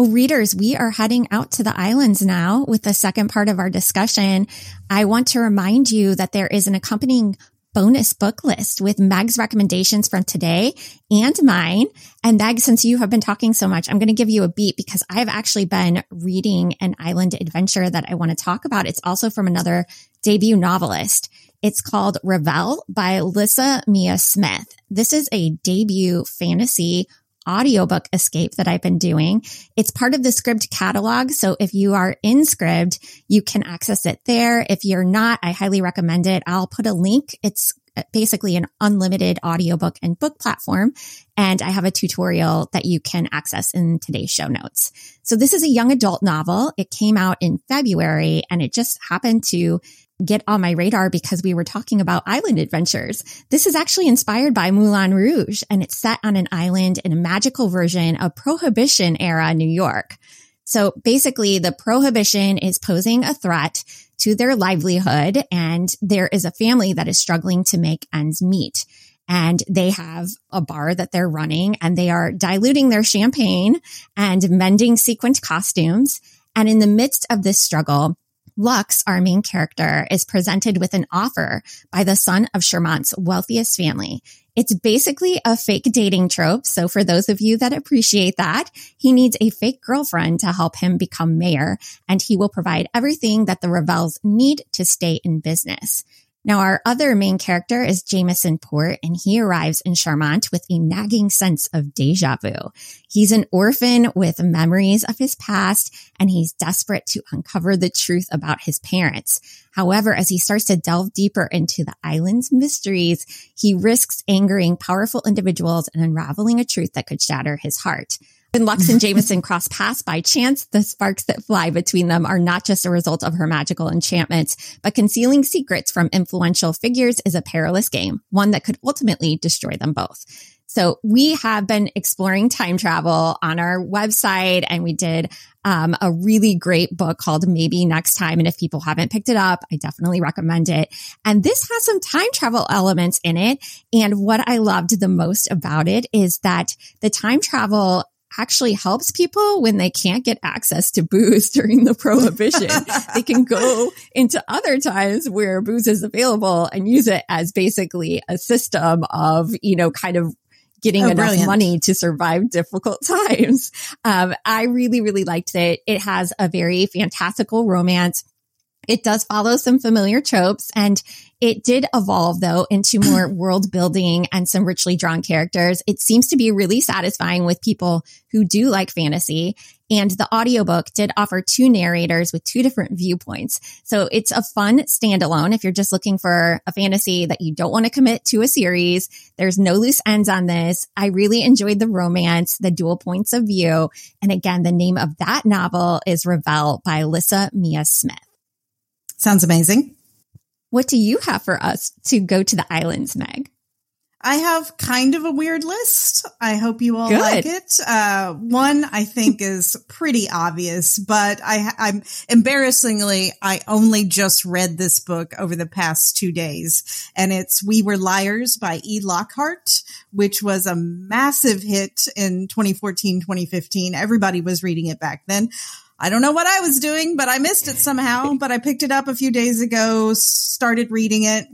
Well, readers, we are heading out to the islands now with the second part of our discussion. I want to remind you that there is an accompanying bonus book list with Meg's recommendations from today and mine. And Meg, since you have been talking so much, I'm going to give you a beat because I've actually been reading an island adventure that I want to talk about. It's also from another debut novelist. It's called Revel by Lissa Mia Smith. This is a debut fantasy audiobook escape that I've been doing. It's part of the Scribd catalog. So if you are in Scribd, you can access it there. If you're not, I highly recommend it. I'll put a link. It's basically an unlimited audiobook and book platform. And I have a tutorial that you can access in today's show notes. So this is a young adult novel. It came out in February and it just happened to get on my radar because we were talking about island adventures. This is actually inspired by Moulin Rouge and it's set on an island in a magical version of Prohibition era New York. So basically the prohibition is posing a threat to their livelihood and there is a family that is struggling to make ends meet. And they have a bar that they're running and they are diluting their champagne and mending sequined costumes. And in the midst of this struggle, Lux, our main character, is presented with an offer by the son of Charmant's wealthiest family. It's basically a fake dating trope. So for those of you that appreciate that, he needs a fake girlfriend to help him become mayor and he will provide everything that the Revels need to stay in business. Now, our other main character is Jameson Port, and he arrives in Charmant with a nagging sense of deja vu. He's an orphan with memories of his past, and he's desperate to uncover the truth about his parents. However, as he starts to delve deeper into the island's mysteries, he risks angering powerful individuals and unraveling a truth that could shatter his heart. When Lux and Jameson cross paths by chance, the sparks that fly between them are not just a result of her magical enchantments, but concealing secrets from influential figures is a perilous game, one that could ultimately destroy them both. So we have been exploring time travel on our website and we did um, a really great book called Maybe Next Time. And if people haven't picked it up, I definitely recommend it. And this has some time travel elements in it. And what I loved the most about it is that the time travel actually helps people when they can't get access to booze during the prohibition. they can go into other times where booze is available and use it as basically a system of, you know, kind of getting oh, enough brilliant. money to survive difficult times. Um, I really, really liked it. It has a very fantastical romance. It does follow some familiar tropes and it did evolve though into more world building and some richly drawn characters. It seems to be really satisfying with people who do like fantasy. And the audiobook did offer two narrators with two different viewpoints. So it's a fun standalone if you're just looking for a fantasy that you don't want to commit to a series. There's no loose ends on this. I really enjoyed the romance, the dual points of view. And again, the name of that novel is Revel by Lissa Mia Smith. Sounds amazing. What do you have for us to go to the islands, Meg? I have kind of a weird list. I hope you all Good. like it. Uh, one I think is pretty obvious, but I, I'm embarrassingly, I only just read this book over the past two days and it's We Were Liars by E. Lockhart, which was a massive hit in 2014, 2015. Everybody was reading it back then. I don't know what I was doing, but I missed it somehow. But I picked it up a few days ago, started reading it,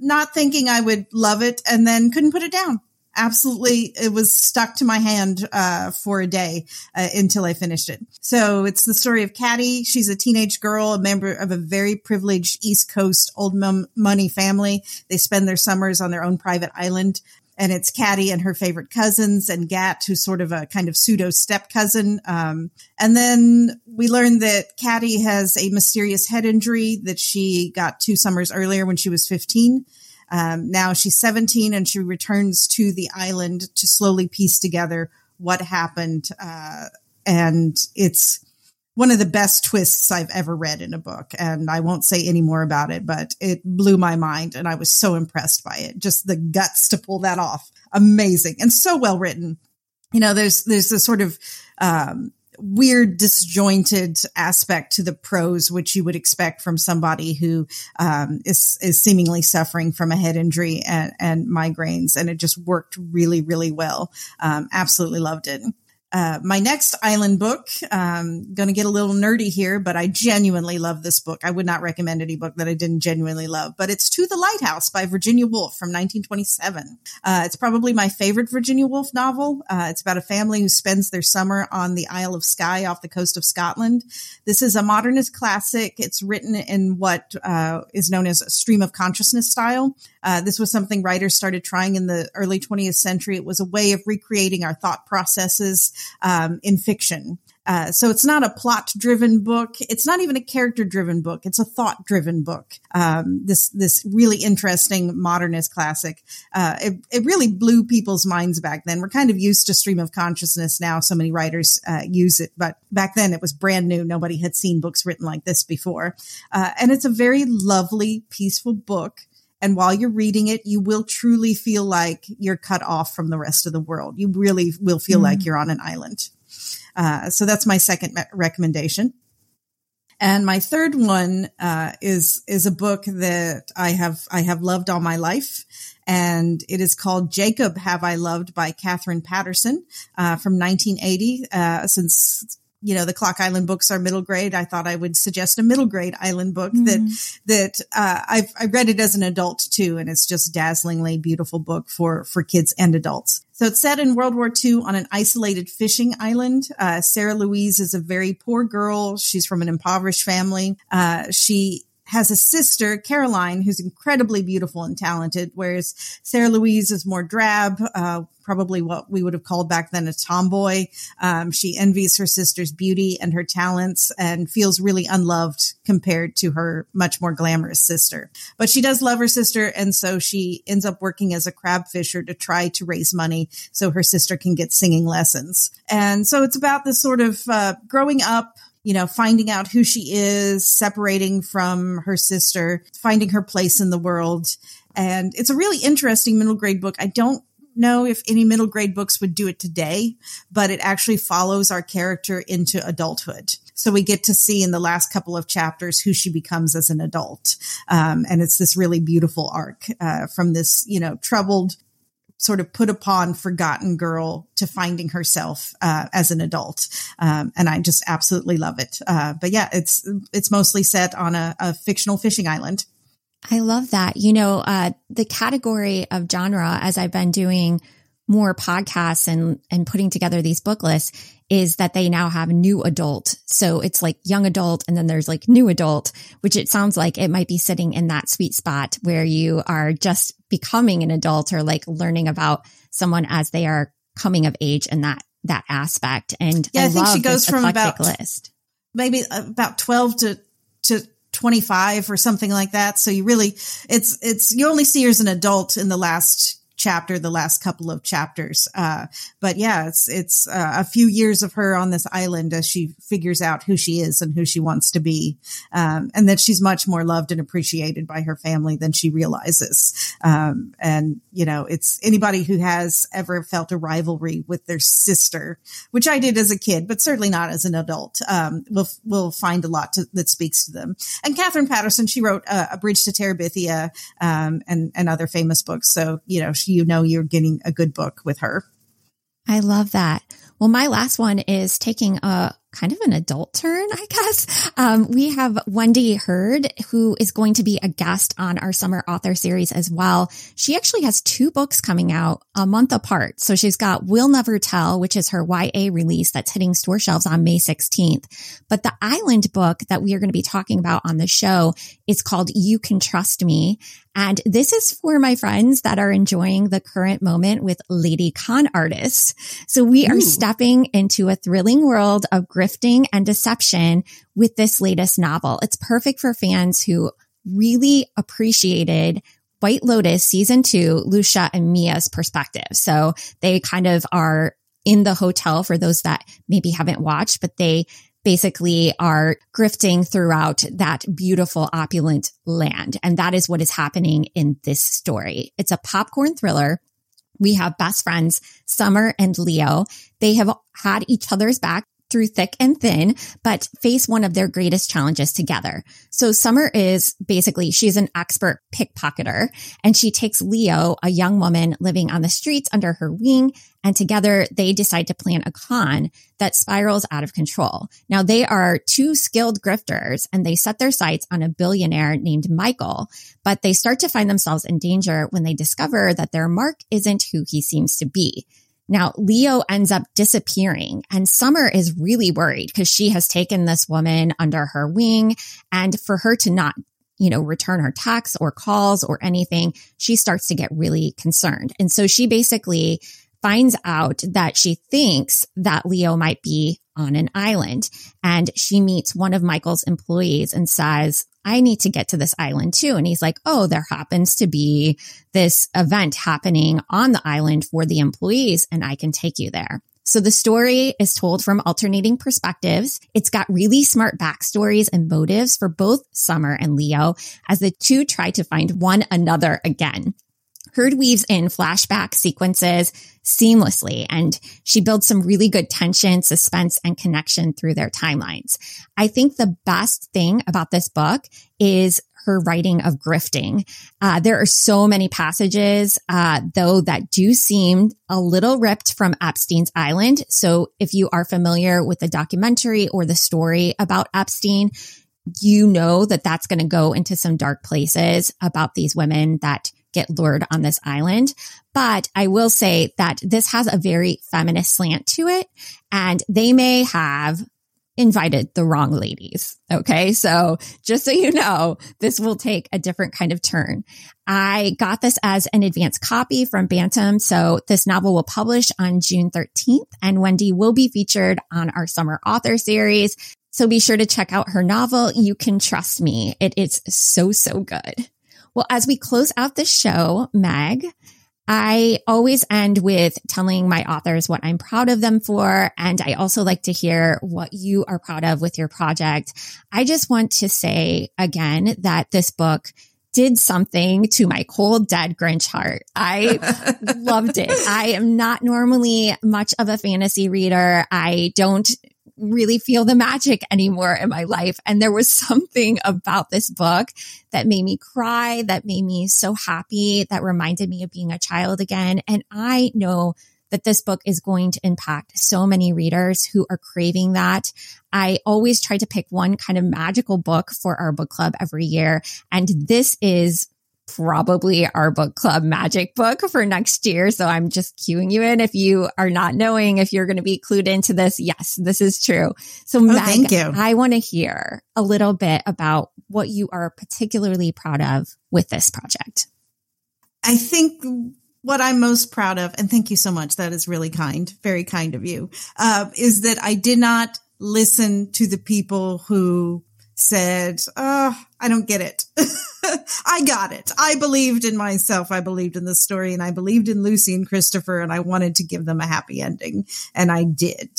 not thinking I would love it, and then couldn't put it down. Absolutely, it was stuck to my hand uh, for a day uh, until I finished it. So it's the story of Cady. She's a teenage girl, a member of a very privileged East Coast old money family. They spend their summers on their own private island and it's Cady and her favorite cousins and Gat, who's sort of a kind of pseudo step cousin. Um, and then we learned that Cady has a mysterious head injury that she got two summers earlier when she was 15. Um, now she's 17 and she returns to the island to slowly piece together what happened. Uh, and it's, one of the best twists I've ever read in a book. And I won't say any more about it, but it blew my mind and I was so impressed by it. Just the guts to pull that off. Amazing and so well written. You know, there's, there's a sort of, um, weird, disjointed aspect to the prose, which you would expect from somebody who um, is is seemingly suffering from a head injury and, and migraines, and it just worked really, really well. Um, absolutely loved it. Uh, my next island book, um, going to get a little nerdy here, but I genuinely love this book. I would not recommend any book that I didn't genuinely love, but it's To the Lighthouse by Virginia Woolf from 1927. Uh, it's probably my favorite Virginia Woolf novel. Uh, it's about a family who spends their summer on the Isle of Skye off the coast of Scotland. This is a modernist classic. It's written in what uh, is known as a stream of consciousness style. Uh, this was something writers started trying in the early 20th century. It was a way of recreating our thought processes um, in fiction. Uh, so it's not a plot driven book. It's not even a character driven book. It's a thought driven book. Um, this, this really interesting modernist classic. Uh, it, it really blew people's minds back then. We're kind of used to stream of consciousness now. So many writers, uh, use it, but back then it was brand new. Nobody had seen books written like this before. Uh, and it's a very lovely, peaceful book. And while you're reading it, you will truly feel like you're cut off from the rest of the world. You really will feel mm. like you're on an island. Uh, so that's my second me- recommendation. And my third one uh, is is a book that I have I have loved all my life, and it is called Jacob Have I Loved by Katherine Paterson uh, from 1980. Uh, since you know the Clock Island books are middle grade. I thought I would suggest a middle grade island book mm. that that uh, I've I read it as an adult too, and it's just dazzlingly beautiful book for for kids and adults. So it's set in World War II on an isolated fishing island. Uh, Sarah Louise is a very poor girl. She's from an impoverished family. Uh, she has a sister, Caroline, who's incredibly beautiful and talented, whereas Sarah Louise is more drab, uh, probably what we would have called back then a tomboy. Um, she envies her sister's beauty and her talents and feels really unloved compared to her much more glamorous sister. But she does love her sister. And so she ends up working as a crab fisher to try to raise money so her sister can get singing lessons. And so it's about this sort of uh, growing up you know, finding out who she is, separating from her sister, finding her place in the world. And it's a really interesting middle grade book. I don't know if any middle grade books would do it today, but it actually follows our character into adulthood. So we get to see in the last couple of chapters who she becomes as an adult. Um, and it's this really beautiful arc, uh, from this, you know, troubled sort of put upon forgotten girl to finding herself uh, as an adult. Um, and i just absolutely love it. Uh, but yeah it's it's mostly set on a, a fictional fishing island. I love that. You know uh, the category of genre as i've been doing more podcasts and and putting together these book lists is that they now have new adult. So it's like young adult and then there's like new adult, which it sounds like it might be sitting in that sweet spot where you are just becoming an adult or like learning about someone as they are coming of age and that that aspect. And yeah, I, I think she goes from about list. maybe uh, about 12 to to 25 or something like that. So you really, it's, it's, you only see her as an adult in the last chapter, the last couple of chapters. Uh, but yeah, it's, it's uh, a few years of her on this island as she figures out who she is and who she wants to be. Um, and that she's much more loved and appreciated by her family than she realizes. Um, and, you know, it's anybody who has ever felt a rivalry with their sister, which I did as a kid, but certainly not as an adult, um, will, will find a lot to, that speaks to them. And Katherine Paterson, she wrote uh, A Bridge to Terabithia, um, and, and other famous books. So, you know, she, you know you're getting a good book with her. I love that. Well, my last one is taking a kind of an adult turn, I guess. Um, we have Wendy Heard, who is going to be a guest on our summer author series as well. She actually has two books coming out a month apart. So she's got We'll Never Tell, which is her YA release that's hitting store shelves on May 16th. But the Island book that we are going to be talking about on the show is called You Can Trust Me. And this is for my friends that are enjoying the current moment with lady con artists. So we Ooh. are stepping into a thrilling world of grifting and deception with this latest novel. It's perfect for fans who really appreciated White Lotus season two, Lucia and Mia's perspective. So they kind of are in the hotel for those that maybe haven't watched, but they basically are grifting throughout that beautiful, opulent land. And that is what is happening in this story. It's a popcorn thriller. We have best friends, Summer and Leo. They have had each other's back through thick and thin, but face one of their greatest challenges together. So Summer is basically, she's an expert pickpocketer and she takes Leo, a young woman living on the streets under her wing. And together they decide to plan a con that spirals out of control. Now they are two skilled grifters and they set their sights on a billionaire named Michael, but they start to find themselves in danger when they discover that their mark isn't who he seems to be. Now, Leo ends up disappearing and Summer is really worried because she has taken this woman under her wing and for her to not you know, return her texts or calls or anything, she starts to get really concerned. And so she basically finds out that she thinks that Leo might be on an island and she meets one of Michael's employees and says, I need to get to this island too. And he's like, Oh, there happens to be this event happening on the island for the employees and I can take you there. So the story is told from alternating perspectives. It's got really smart backstories and motives for both Summer and Leo as the two try to find one another again. Heard weaves in flashback sequences seamlessly and she builds some really good tension, suspense, and connection through their timelines. I think the best thing about this book is her writing of grifting. Uh, there are so many passages, uh, though, that do seem a little ripped from Epstein's Island. So if you are familiar with the documentary or the story about Epstein, you know that that's going to go into some dark places about these women that get lured on this island. But I will say that this has a very feminist slant to it and they may have invited the wrong ladies. Okay. So just so you know, this will take a different kind of turn. I got this as an advance copy from Bantam. So this novel will publish on June 13th and Wendy will be featured on our summer author series. So be sure to check out her novel. You can trust me. It is so, so good. Well, as we close out the show, Meg, I always end with telling my authors what I'm proud of them for. And I also like to hear what you are proud of with your project. I just want to say again that this book did something to my cold, dead Grinch heart. I loved it. I am not normally much of a fantasy reader. I don't really feel the magic anymore in my life. And there was something about this book that made me cry, that made me so happy, that reminded me of being a child again. And I know that this book is going to impact so many readers who are craving that. I always try to pick one kind of magical book for our book club every year. And this is probably our book club magic book for next year. So I'm just cueing you in. If you are not knowing if you're going to be clued into this, yes, this is true. So oh, Meg, thank you. I want to hear a little bit about what you are particularly proud of with this project. I think what I'm most proud of, and thank you so much. That is really kind, very kind of you, uh, is that I did not listen to the people who said, oh, I don't get it. I got it. I believed in myself. I believed in the story and I believed in Lucy and Christopher and I wanted to give them a happy ending. And I did,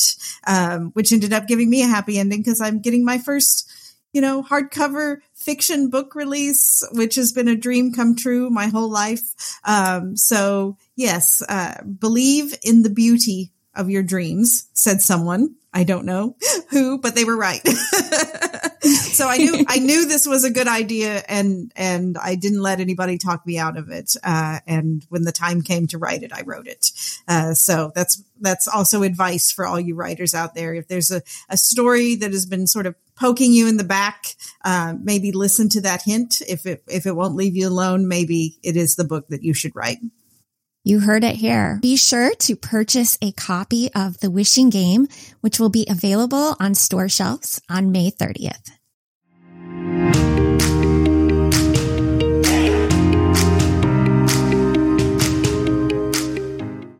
um, which ended up giving me a happy ending because I'm getting my first, you know, hardcover fiction book release, which has been a dream come true my whole life. Um, so yes, uh, believe in the beauty of your dreams, said someone. I don't know who, but they were right. so I knew I knew this was a good idea, and and I didn't let anybody talk me out of it. Uh, and when the time came to write it, I wrote it. Uh, so that's that's also advice for all you writers out there. If there's a, a story that has been sort of poking you in the back, uh, maybe listen to that hint. If it if it won't leave you alone, maybe it is the book that you should write. You heard it here. Be sure to purchase a copy of The Wishing Game, which will be available on store shelves on May 30th.